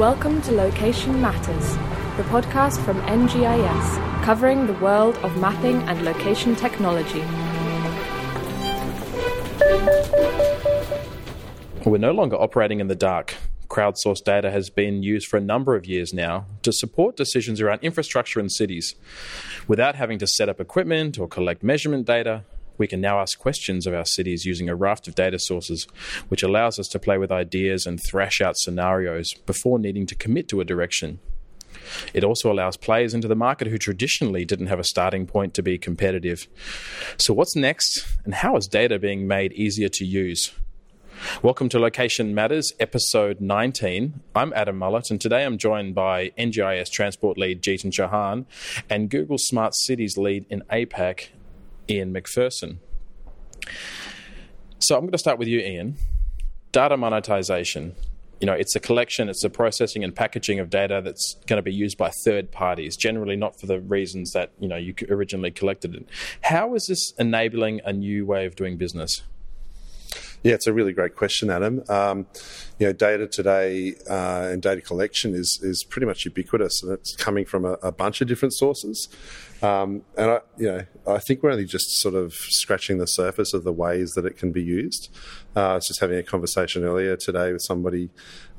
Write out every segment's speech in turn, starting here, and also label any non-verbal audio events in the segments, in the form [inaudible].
Welcome to Location Matters, the podcast from NGIS, covering the world of mapping and location technology. We're no longer operating in the dark. Crowdsourced data has been used for a number of years now to support decisions around infrastructure in cities. Without having to set up equipment or collect measurement data, we can now ask questions of our cities using a raft of data sources, which allows us to play with ideas and thrash out scenarios before needing to commit to a direction. It also allows players into the market who traditionally didn't have a starting point to be competitive. So, what's next, and how is data being made easier to use? Welcome to Location Matters, episode 19. I'm Adam Mullett, and today I'm joined by NGIS Transport Lead Jeetan Chauhan and Google Smart Cities Lead in APAC, Ian McPherson. So I'm going to start with you, Ian. Data monetization. You know, it's a collection, it's the processing and packaging of data that's going to be used by third parties, generally not for the reasons that, you know, you originally collected it. How is this enabling a new way of doing business? Yeah, it's a really great question, Adam. Um, you know, data today uh, and data collection is is pretty much ubiquitous, and it's coming from a, a bunch of different sources. Um, and I, you know, I think we're only just sort of scratching the surface of the ways that it can be used. Uh, I was just having a conversation earlier today with somebody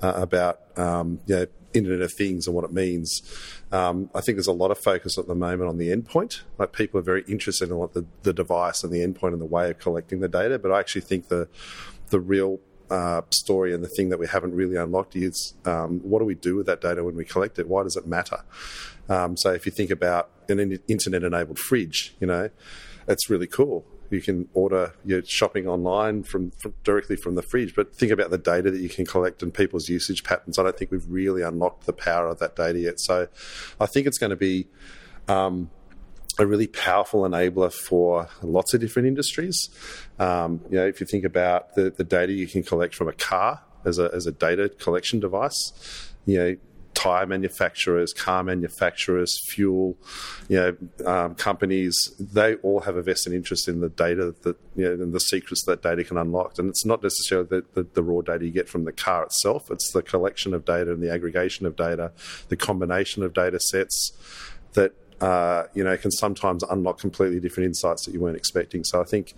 uh, about um, you know, Internet of Things and what it means. Um, I think there's a lot of focus at the moment on the endpoint. Like people are very interested in what the, the device and the endpoint and the way of collecting the data, but I actually think the the real uh, story and the thing that we haven't really unlocked is um, what do we do with that data when we collect it? Why does it matter? Um, so if you think about an internet-enabled fridge, you know, it's really cool. You can order your shopping online from, from, directly from the fridge, but think about the data that you can collect and people's usage patterns. I don't think we've really unlocked the power of that data yet. So I think it's going to be um, a really powerful enabler for lots of different industries. Um, you know, if you think about the, the data you can collect from a car as a, as a data collection device, you know, tire manufacturers, car manufacturers, fuel, you know, um, companies, they all have a vested interest in the data that, you know, and the secrets that data can unlock. And it's not necessarily the, the, the, raw data you get from the car itself, it's the collection of data and the aggregation of data, the combination of data sets that uh, you know, can sometimes unlock completely different insights that you weren't expecting. So I think,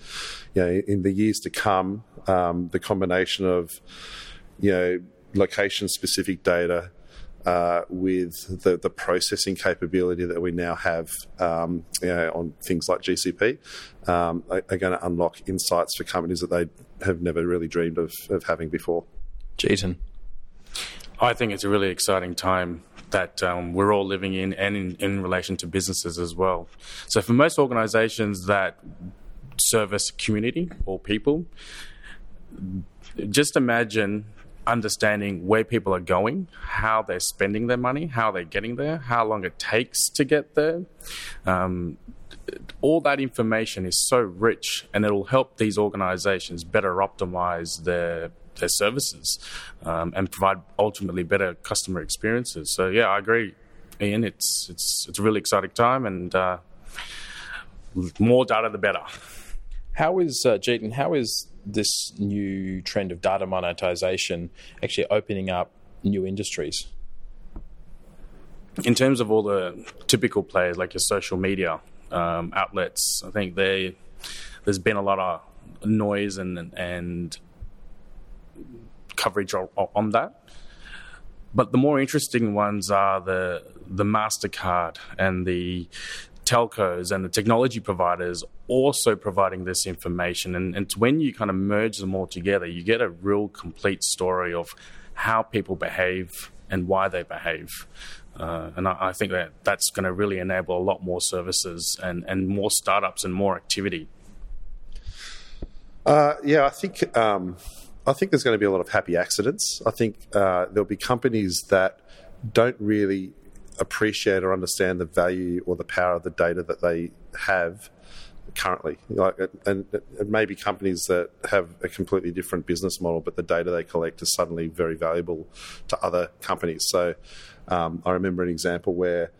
you know, in the years to come, um, the combination of, you know, location specific data uh, with the, the processing capability that we now have um, you know, on things like GCP um, are, are, going to unlock insights for companies that they have never really dreamed of, of having before. Jeetan. I think it's a really exciting time that um, we're all living in and in, in relation to businesses as well. So, for most organizations that service community or people, just imagine understanding where people are going, how they're spending their money, how they're getting there, how long it takes to get there. Um, all that information is so rich, and it'll help these organizations better optimize their their services um, and provide ultimately better customer experiences. So yeah, I agree, Ian. It's it's it's a really exciting time, and uh, more data the better. How is uh, Jeetan? How is this new trend of data monetization actually opening up new industries? In terms of all the typical players like your social media um, outlets, I think they there's been a lot of noise and and coverage on that. But the more interesting ones are the the Mastercard and the telcos and the technology providers also providing this information. And, and when you kind of merge them all together, you get a real complete story of how people behave and why they behave. Uh, and I, I, think that that's going to really enable a lot more services and, and more startups and more activity. Uh, yeah, I think um, I think there's going to be a lot of happy accidents. I think uh, there'll be companies that don't really appreciate or understand the value or the power of the data that they have currently. Like, and it may be companies that have a completely different business model, but the data they collect is suddenly very valuable to other companies. So, um, I remember an example where.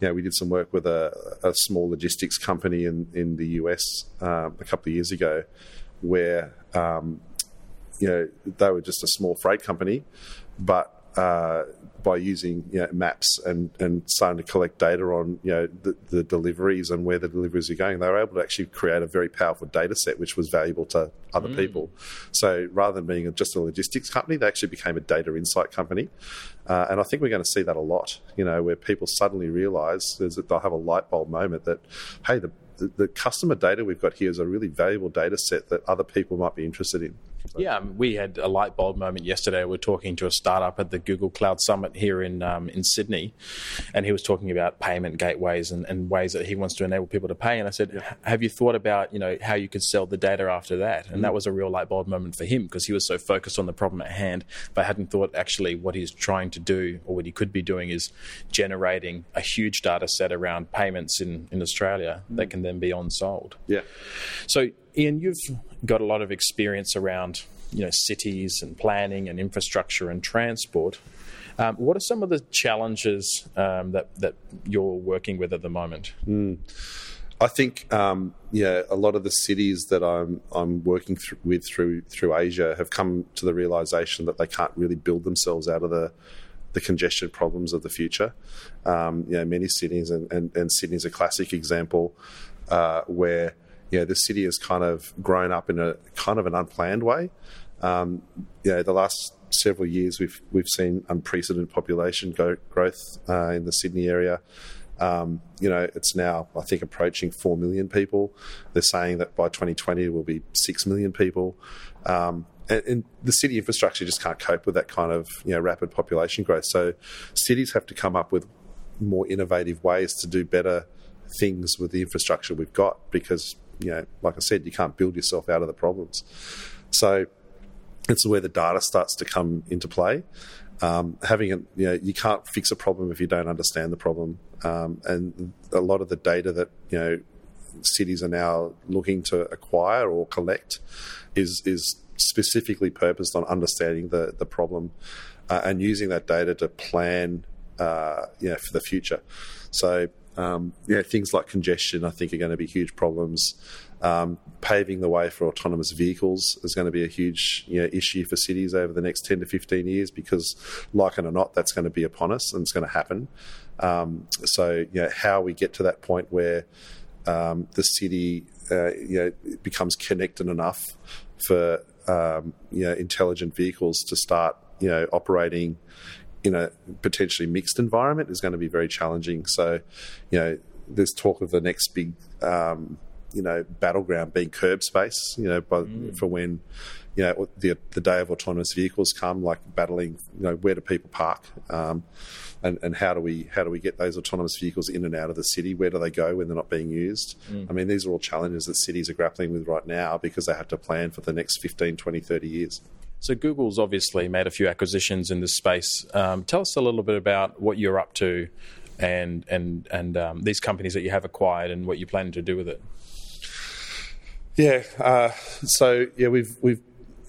You know, we did some work with a, a small logistics company in, in the US um, a couple of years ago, where um, you know they were just a small freight company, but uh, by using you know, maps and, and starting to collect data on you know the, the, deliveries and where the deliveries are going, they were able to actually create a very powerful data set which was valuable to other mm. people. So rather than being just a logistics company, they actually became a data insight company. Uh, and I think we're going to see that a lot, you know, where people suddenly realise that they'll have a light bulb moment that, hey, the, the, the customer data we've got here is a really valuable data set that other people might be interested in. So. Yeah, we had a light bulb moment yesterday. We are talking to a startup at the Google Cloud Summit here in um, in Sydney, and he was talking about payment gateways and, and, ways that he wants to enable people to pay. And I said. "Have you thought about you know how you could sell the data after that?" And mm. that was a real light bulb moment for him because he was so focused on the problem at hand, but hadn't thought actually what he's trying to do or what he could be doing is generating a huge data set around payments in in Australia mm. that can then be on sold. Yeah. So Ian, you've got a lot of experience around you know cities and planning and infrastructure and transport. Um, what are some of the challenges um, that that you're working with at the moment? Mm. I think um, yeah, a lot of the cities that I'm I'm working th- with through through Asia have come to the realization that they can't really build themselves out of the the congestion problems of the future. Um, you know, many cities and, and, and Sydney's a classic example uh, where you know, the city has kind of grown up in a kind of an unplanned way. Um, you know, the last several years we've we've seen unprecedented population go, growth uh, in the Sydney area. Um, you know, it's now I think approaching four million people. They're saying that by 2020 it will be six million people. Um, and, and, the city infrastructure just can't cope with that kind of you know rapid population growth. So cities have to come up with more innovative ways to do better things with the infrastructure we've got because you know, like I said, you can't build yourself out of the problems. So it's where the data starts to come into play. Um, having a, you know, you can't fix a problem if you don't understand the problem. Um, and a lot of the data that you know cities are now looking to acquire or collect is is specifically purposed on understanding the the problem uh, and using that data to plan, uh, you know, for the future. So um, yeah, things like congestion, I think, are going to be huge problems. Um, paving the way for autonomous vehicles is going to be a huge you know, issue for cities over the next 10 to 15 years because, like it or not, that's going to be upon us and it's going to happen. Um, so, you know, how we get to that point where um, the city uh, you know, becomes connected enough for um, you know, intelligent vehicles to start you know, operating in a potentially mixed environment is going to be very challenging. So, you know, there's talk of the next big, um, you know, battleground being curb space. You know, by, mm. for when you know the the day of autonomous vehicles come, like battling. You know, where do people park? Um, and, and how do we how do we get those autonomous vehicles in and out of the city? Where do they go when they're not being used? Mm. I mean, these are all challenges that cities are grappling with right now because they have to plan for the next 15, 20, 30 years. So Google's obviously made a few acquisitions in this space. Um, tell us a little bit about what you're up to, and and and um, these companies that you have acquired, and what you're planning to do with it. Yeah. Uh, so yeah, we've we've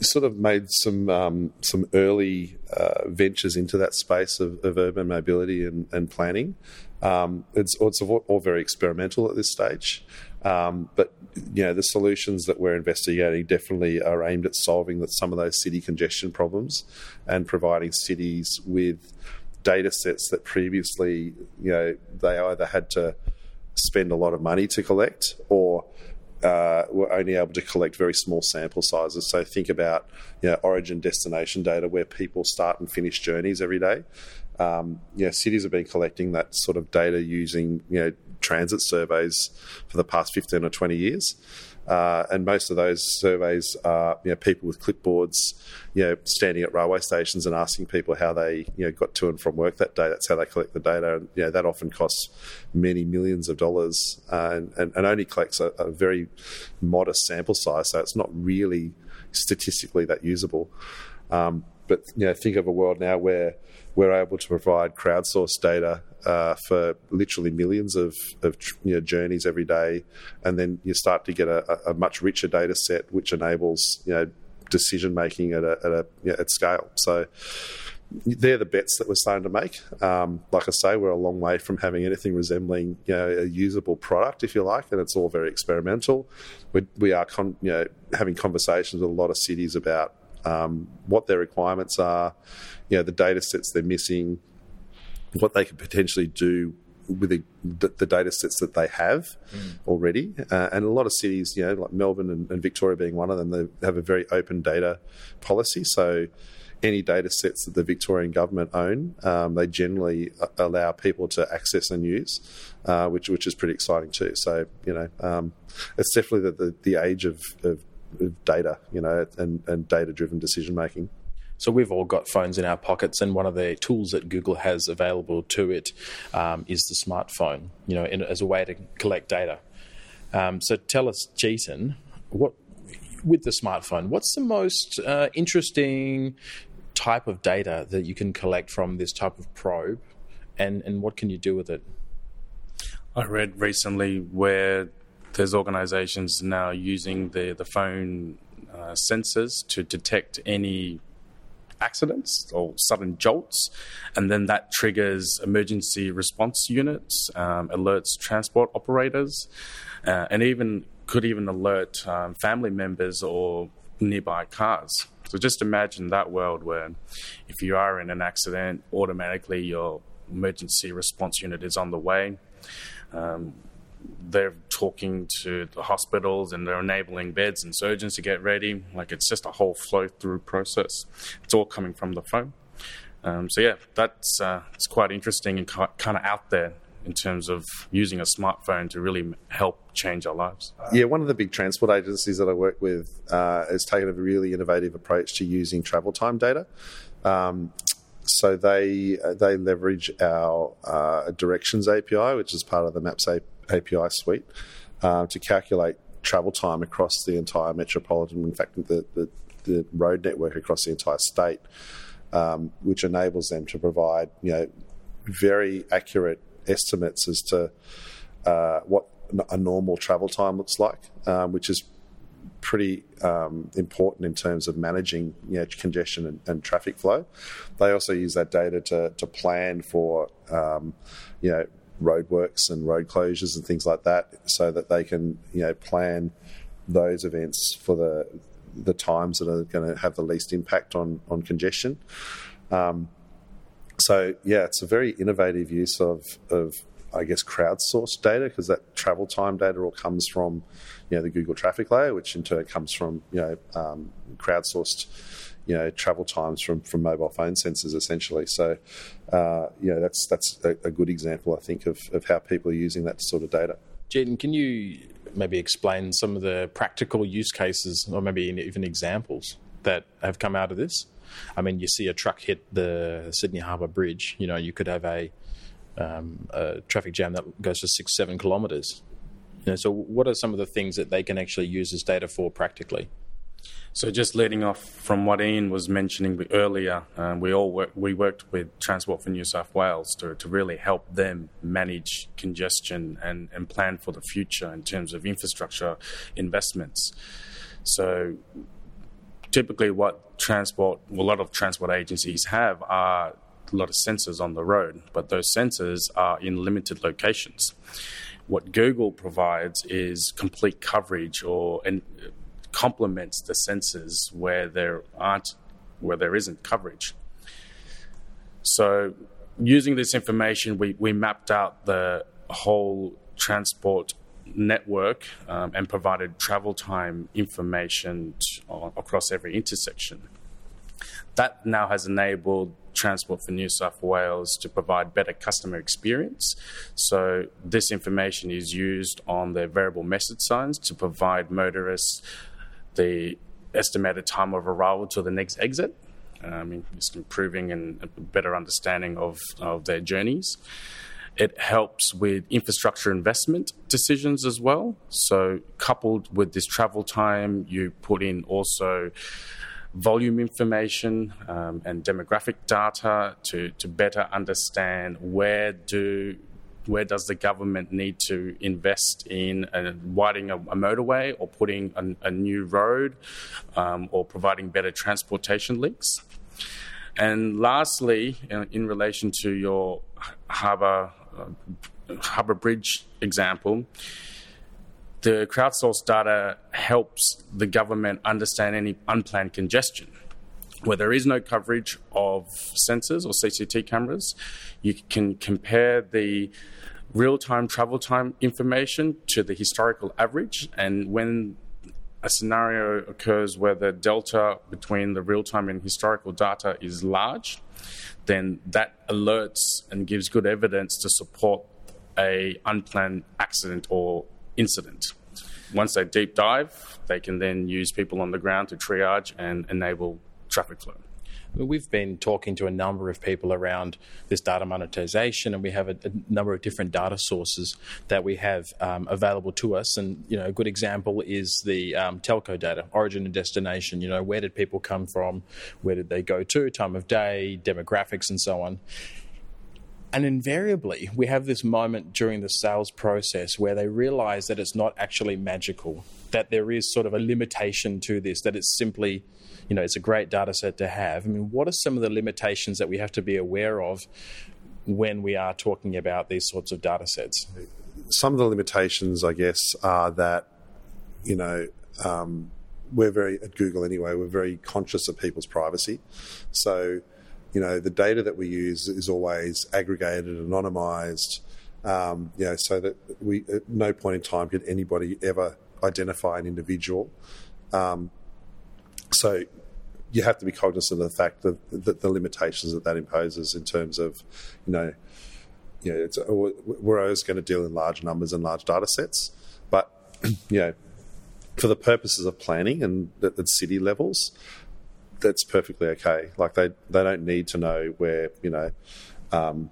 sort of made some um, some early uh, ventures into that space of, of urban mobility and, and planning. Um, it's, it's all very experimental at this stage. Um, but you know the solutions that we're investigating definitely are aimed at solving that some of those city congestion problems and providing cities with data sets that previously you know they either had to spend a lot of money to collect or uh, were only able to collect very small sample sizes. So think about you know, origin destination data where people start and finish journeys every day. Um, you know, cities have been collecting that sort of data using you know transit surveys for the past 15 or 20 years. Uh, and most of those surveys are you know, people with clipboards, you know, standing at railway stations and asking people how they you know, got to and from work that day. That's how they collect the data, and you know, that often costs many millions of dollars uh, and, and, and, only collects a, a, very modest sample size. So it's not really statistically that usable. Um, but you know, think of a world now where we're able to provide crowdsourced data uh, for literally millions of, of you know, journeys every day, and then you start to get a, a much richer data set, which enables you know decision making at a, at, a, you know, at scale. So they're the bets that we're starting to make. Um, like I say, we're a long way from having anything resembling you know, a usable product, if you like, and it's all very experimental. We, we are con- you know, having conversations with a lot of cities about um, what their requirements are, you know, the data sets they're missing, what they could potentially do with the, the, data sets that they have mm. already. Uh, and a lot of cities, you know, like Melbourne and, and, Victoria being one of them, they have a very open data policy. So any data sets that the Victorian government own, um, they generally allow people to access and use, uh, which which is pretty exciting too. So you know, um, it's definitely the, the, the age of, of, of, data, you know, and, and data driven decision making. So we've all got phones in our pockets, and one of the tools that Google has available to it um, is the smartphone. You know, in, as a way to collect data. Um, so tell us, Jeetan, what with the smartphone, what's the most uh, interesting type of data that you can collect from this type of probe, and and what can you do with it? I read recently where there's organisations now using the the phone uh, sensors to detect any accidents or sudden jolts, and then that triggers emergency response units, um, alerts transport operators, uh, and even could even alert um, family members or nearby cars. So just imagine that world where if you are in an accident, automatically your emergency response unit is on the way. Um, they're talking to the hospitals and they're enabling beds and surgeons to get ready. Like it's just a whole flow through process. It's all coming from the phone. Um, so yeah, that's uh, it's quite interesting and kind of out there in terms of using a smartphone to really help change our lives. Yeah, one of the big transport agencies that I work with uh, has taken a really innovative approach to using travel time data. Um, so they they leverage our uh, directions API, which is part of the Maps API suite, uh, to calculate travel time across the entire metropolitan, in fact, the, the, the road network across the entire state, um, which enables them to provide you know very accurate estimates as to uh, what a normal travel time looks like, um, which is pretty um, important in terms of managing you know, congestion and, and, traffic flow. They also use that data to, to plan for um, you know roadworks and road closures and things like that, so that they can you know plan those events for the the times that are going to have the least impact on on congestion. Um, so yeah, it's a very innovative use of of I guess crowdsourced data because that travel time data all comes from you know the Google traffic layer, which in turn comes from you know um, crowdsourced you know travel times from from mobile phone sensors essentially. So uh, you know that's that's a, a, good example I think of of how people are using that sort of data. Jeetan, can you maybe explain some of the practical use cases or maybe even examples that have come out of this? I mean, you see a truck hit the Sydney Harbour Bridge. You know, you could have a, um, a traffic jam that goes for six, seven kilometres. You know, so, what are some of the things that they can actually use as data for practically? So, just leading off from what Ian was mentioning earlier, um, we all work, we worked with Transport for New South Wales to, to really help them manage congestion and, and plan for the future in terms of infrastructure investments. So, typically what transport, a lot of transport agencies have are a lot of sensors on the road, but those sensors are in limited locations. What Google provides is complete coverage or and complements the sensors where there aren't where there isn't coverage. So using this information we, we mapped out the whole transport network um, and provided travel time information across every intersection. That now has enabled Transport for New South Wales to provide better customer experience. So, this information is used on their variable message signs to provide motorists the estimated time of arrival to the next exit. Um, just improving and better understanding of, of their journeys. It helps with infrastructure investment decisions as well. So, coupled with this travel time, you put in also volume information um, and demographic data to, to better understand where do where does the government need to invest in uh, widening a, a, motorway or putting a, a new road um, or providing better transportation links. And lastly, in, in relation to your harbour uh, Harbour Bridge example, the crowdsourced data helps the government understand any unplanned congestion. Where there is no coverage of sensors or CCT cameras, you can compare the real time travel time information to the historical average. And when a scenario occurs where the delta between the real time and historical data is large, then that alerts and gives good evidence to support a unplanned accident or incident. Once they deep dive, they can then use people on the ground to triage and enable traffic flow. We've been talking to a number of people around this data monetization, and we have a, a number of different data sources that we have um, available to us. And you know, a good example is the um, telco data, origin and destination. You know, where did people come from? Where did they go to? Time of day, demographics, and so on. And invariably, we have this moment during the sales process where they realize that it's not actually magical, that there is sort of a limitation to this, that it's simply, you know, it's a great data set to have. I mean, what are some of the limitations that we have to be aware of when we are talking about these sorts of data sets? Some of the limitations, I guess, are that, you know, um, we're very, at Google anyway, we're very conscious of people's privacy. So, you know, the data that we use is always aggregated, anonymized, um, you know, so that we at no point in time could anybody ever identify an individual. Um, so you have to be cognizant of the fact that, that the limitations that that imposes in terms of, you know, you know, it's, we're always going to deal in large numbers and large data sets, but [clears throat] you know, for the purposes of planning and at city levels, that's perfectly okay. Like they they don't need to know where you know. Um,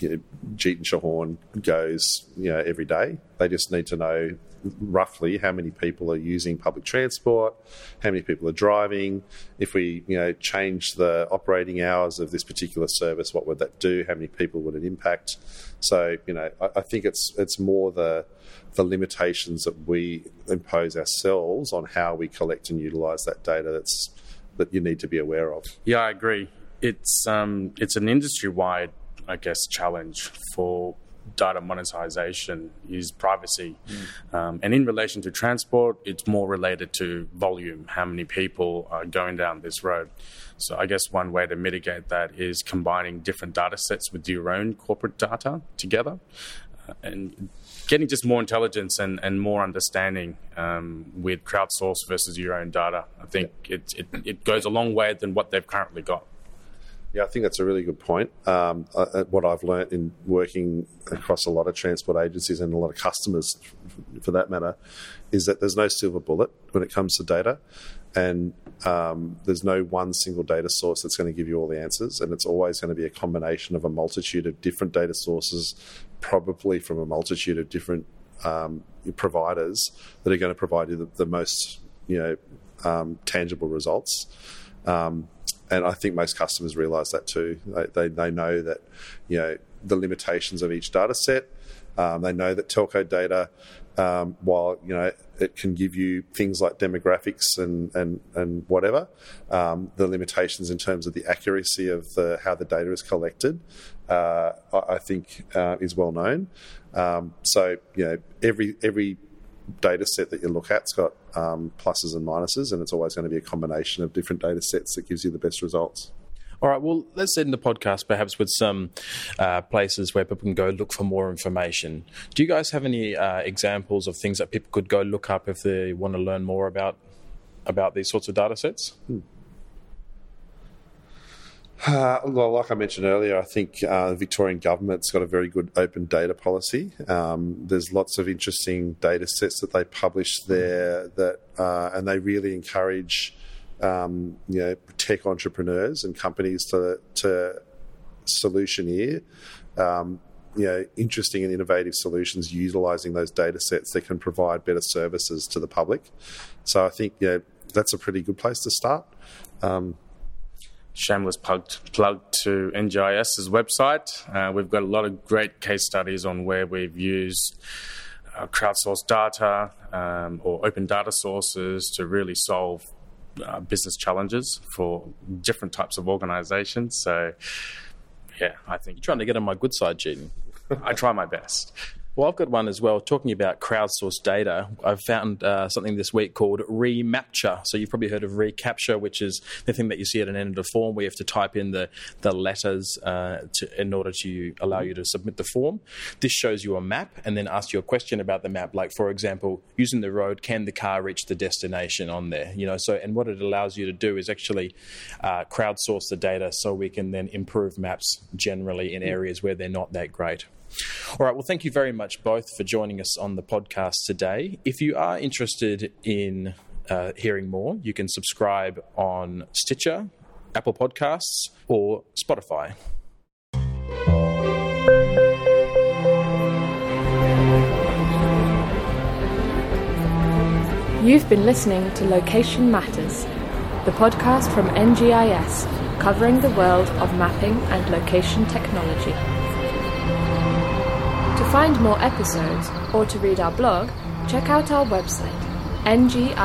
you know, Jeetan Chauhan goes, you know, every day. They just need to know roughly how many people are using public transport, how many people are driving. If we, you know, change the operating hours of this particular service, what would that do? How many people would it impact? So, you know, I, I think it's it's more the the limitations that we impose ourselves on how we collect and utilize that data that's that you need to be aware of. Yeah, I agree. It's um, it's an industry wide, I guess, challenge for data monetization is privacy. Mm. Um, and in relation to transport, it's more related to volume, how many people are going down this road. So I guess one way to mitigate that is combining different data sets with your own corporate data together. Uh, and getting just more intelligence and, and more understanding um, with crowdsourced versus your own data. I think yeah. it, it, it goes a long way than what they've currently got. Yeah, I think that's a really good point. Um, uh, what I've learned in working across a lot of transport agencies and a lot of customers, for that matter, is that there's no silver bullet when it comes to data, and um, there's no one single data source that's going to give you all the answers, and it's always going to be a combination of a multitude of different data sources probably from a multitude of different um, providers that are going to provide you the, the most you know um, tangible results. Um, and I think most customers realise that too. They, they, they know that you know the limitations of each data set. Um, they know that telco data, um, while you know it can give you things like demographics and and and whatever, um, the limitations in terms of the accuracy of the, how the data is collected uh, I think uh, is well known. Um, so you know every every data set that you look at's got um, pluses and minuses, and it's always going to be a combination of different data sets that gives you the best results. All right, well, let's end the podcast perhaps with some uh, places where people can go look for more information. Do you guys have any uh, examples of things that people could go look up if they want to learn more about about these sorts of data sets? Hmm. Uh, well, like I mentioned earlier, I think uh, the Victorian government's got a very good open data policy. Um, there's lots of interesting data sets that they publish there, that uh, and they really encourage um, you know tech entrepreneurs and companies to to solutioneer. Um, you know, interesting and innovative solutions utilizing those data sets that can provide better services to the public. So I think yeah, that's a pretty good place to start. Um, shameless plug, to NGIS's website. Uh, we've got a lot of great case studies on where we've used uh, crowdsourced data um, or open data sources to really solve uh, business challenges for different types of organizations. So, yeah, I think. You're trying to get on my good side, Gene. I try my best. Well, I've got one as well. Talking about crowdsourced data, I've found uh, something this week called Remapture. So you've probably heard of reCAPTCHA, which is the thing that you see at an end of the form where you have to type in the, the letters uh, to, in order to allow you to submit the form. This shows you a map and then asks you a question about the map. Like, for example, using the road, can the car reach the destination on there? You know, so and what it allows you to do is actually uh, crowdsource the data so we can then improve maps generally in areas where they're not that great. All right. Well, thank you very much both for joining us on the podcast today. If you are interested in uh, hearing more, you can subscribe on Stitcher, Apple Podcasts, or Spotify. You've been listening to Location Matters, the podcast from NGIS covering the world of mapping and location technology. To find more episodes or to read our blog, check out our website ngis.com.au.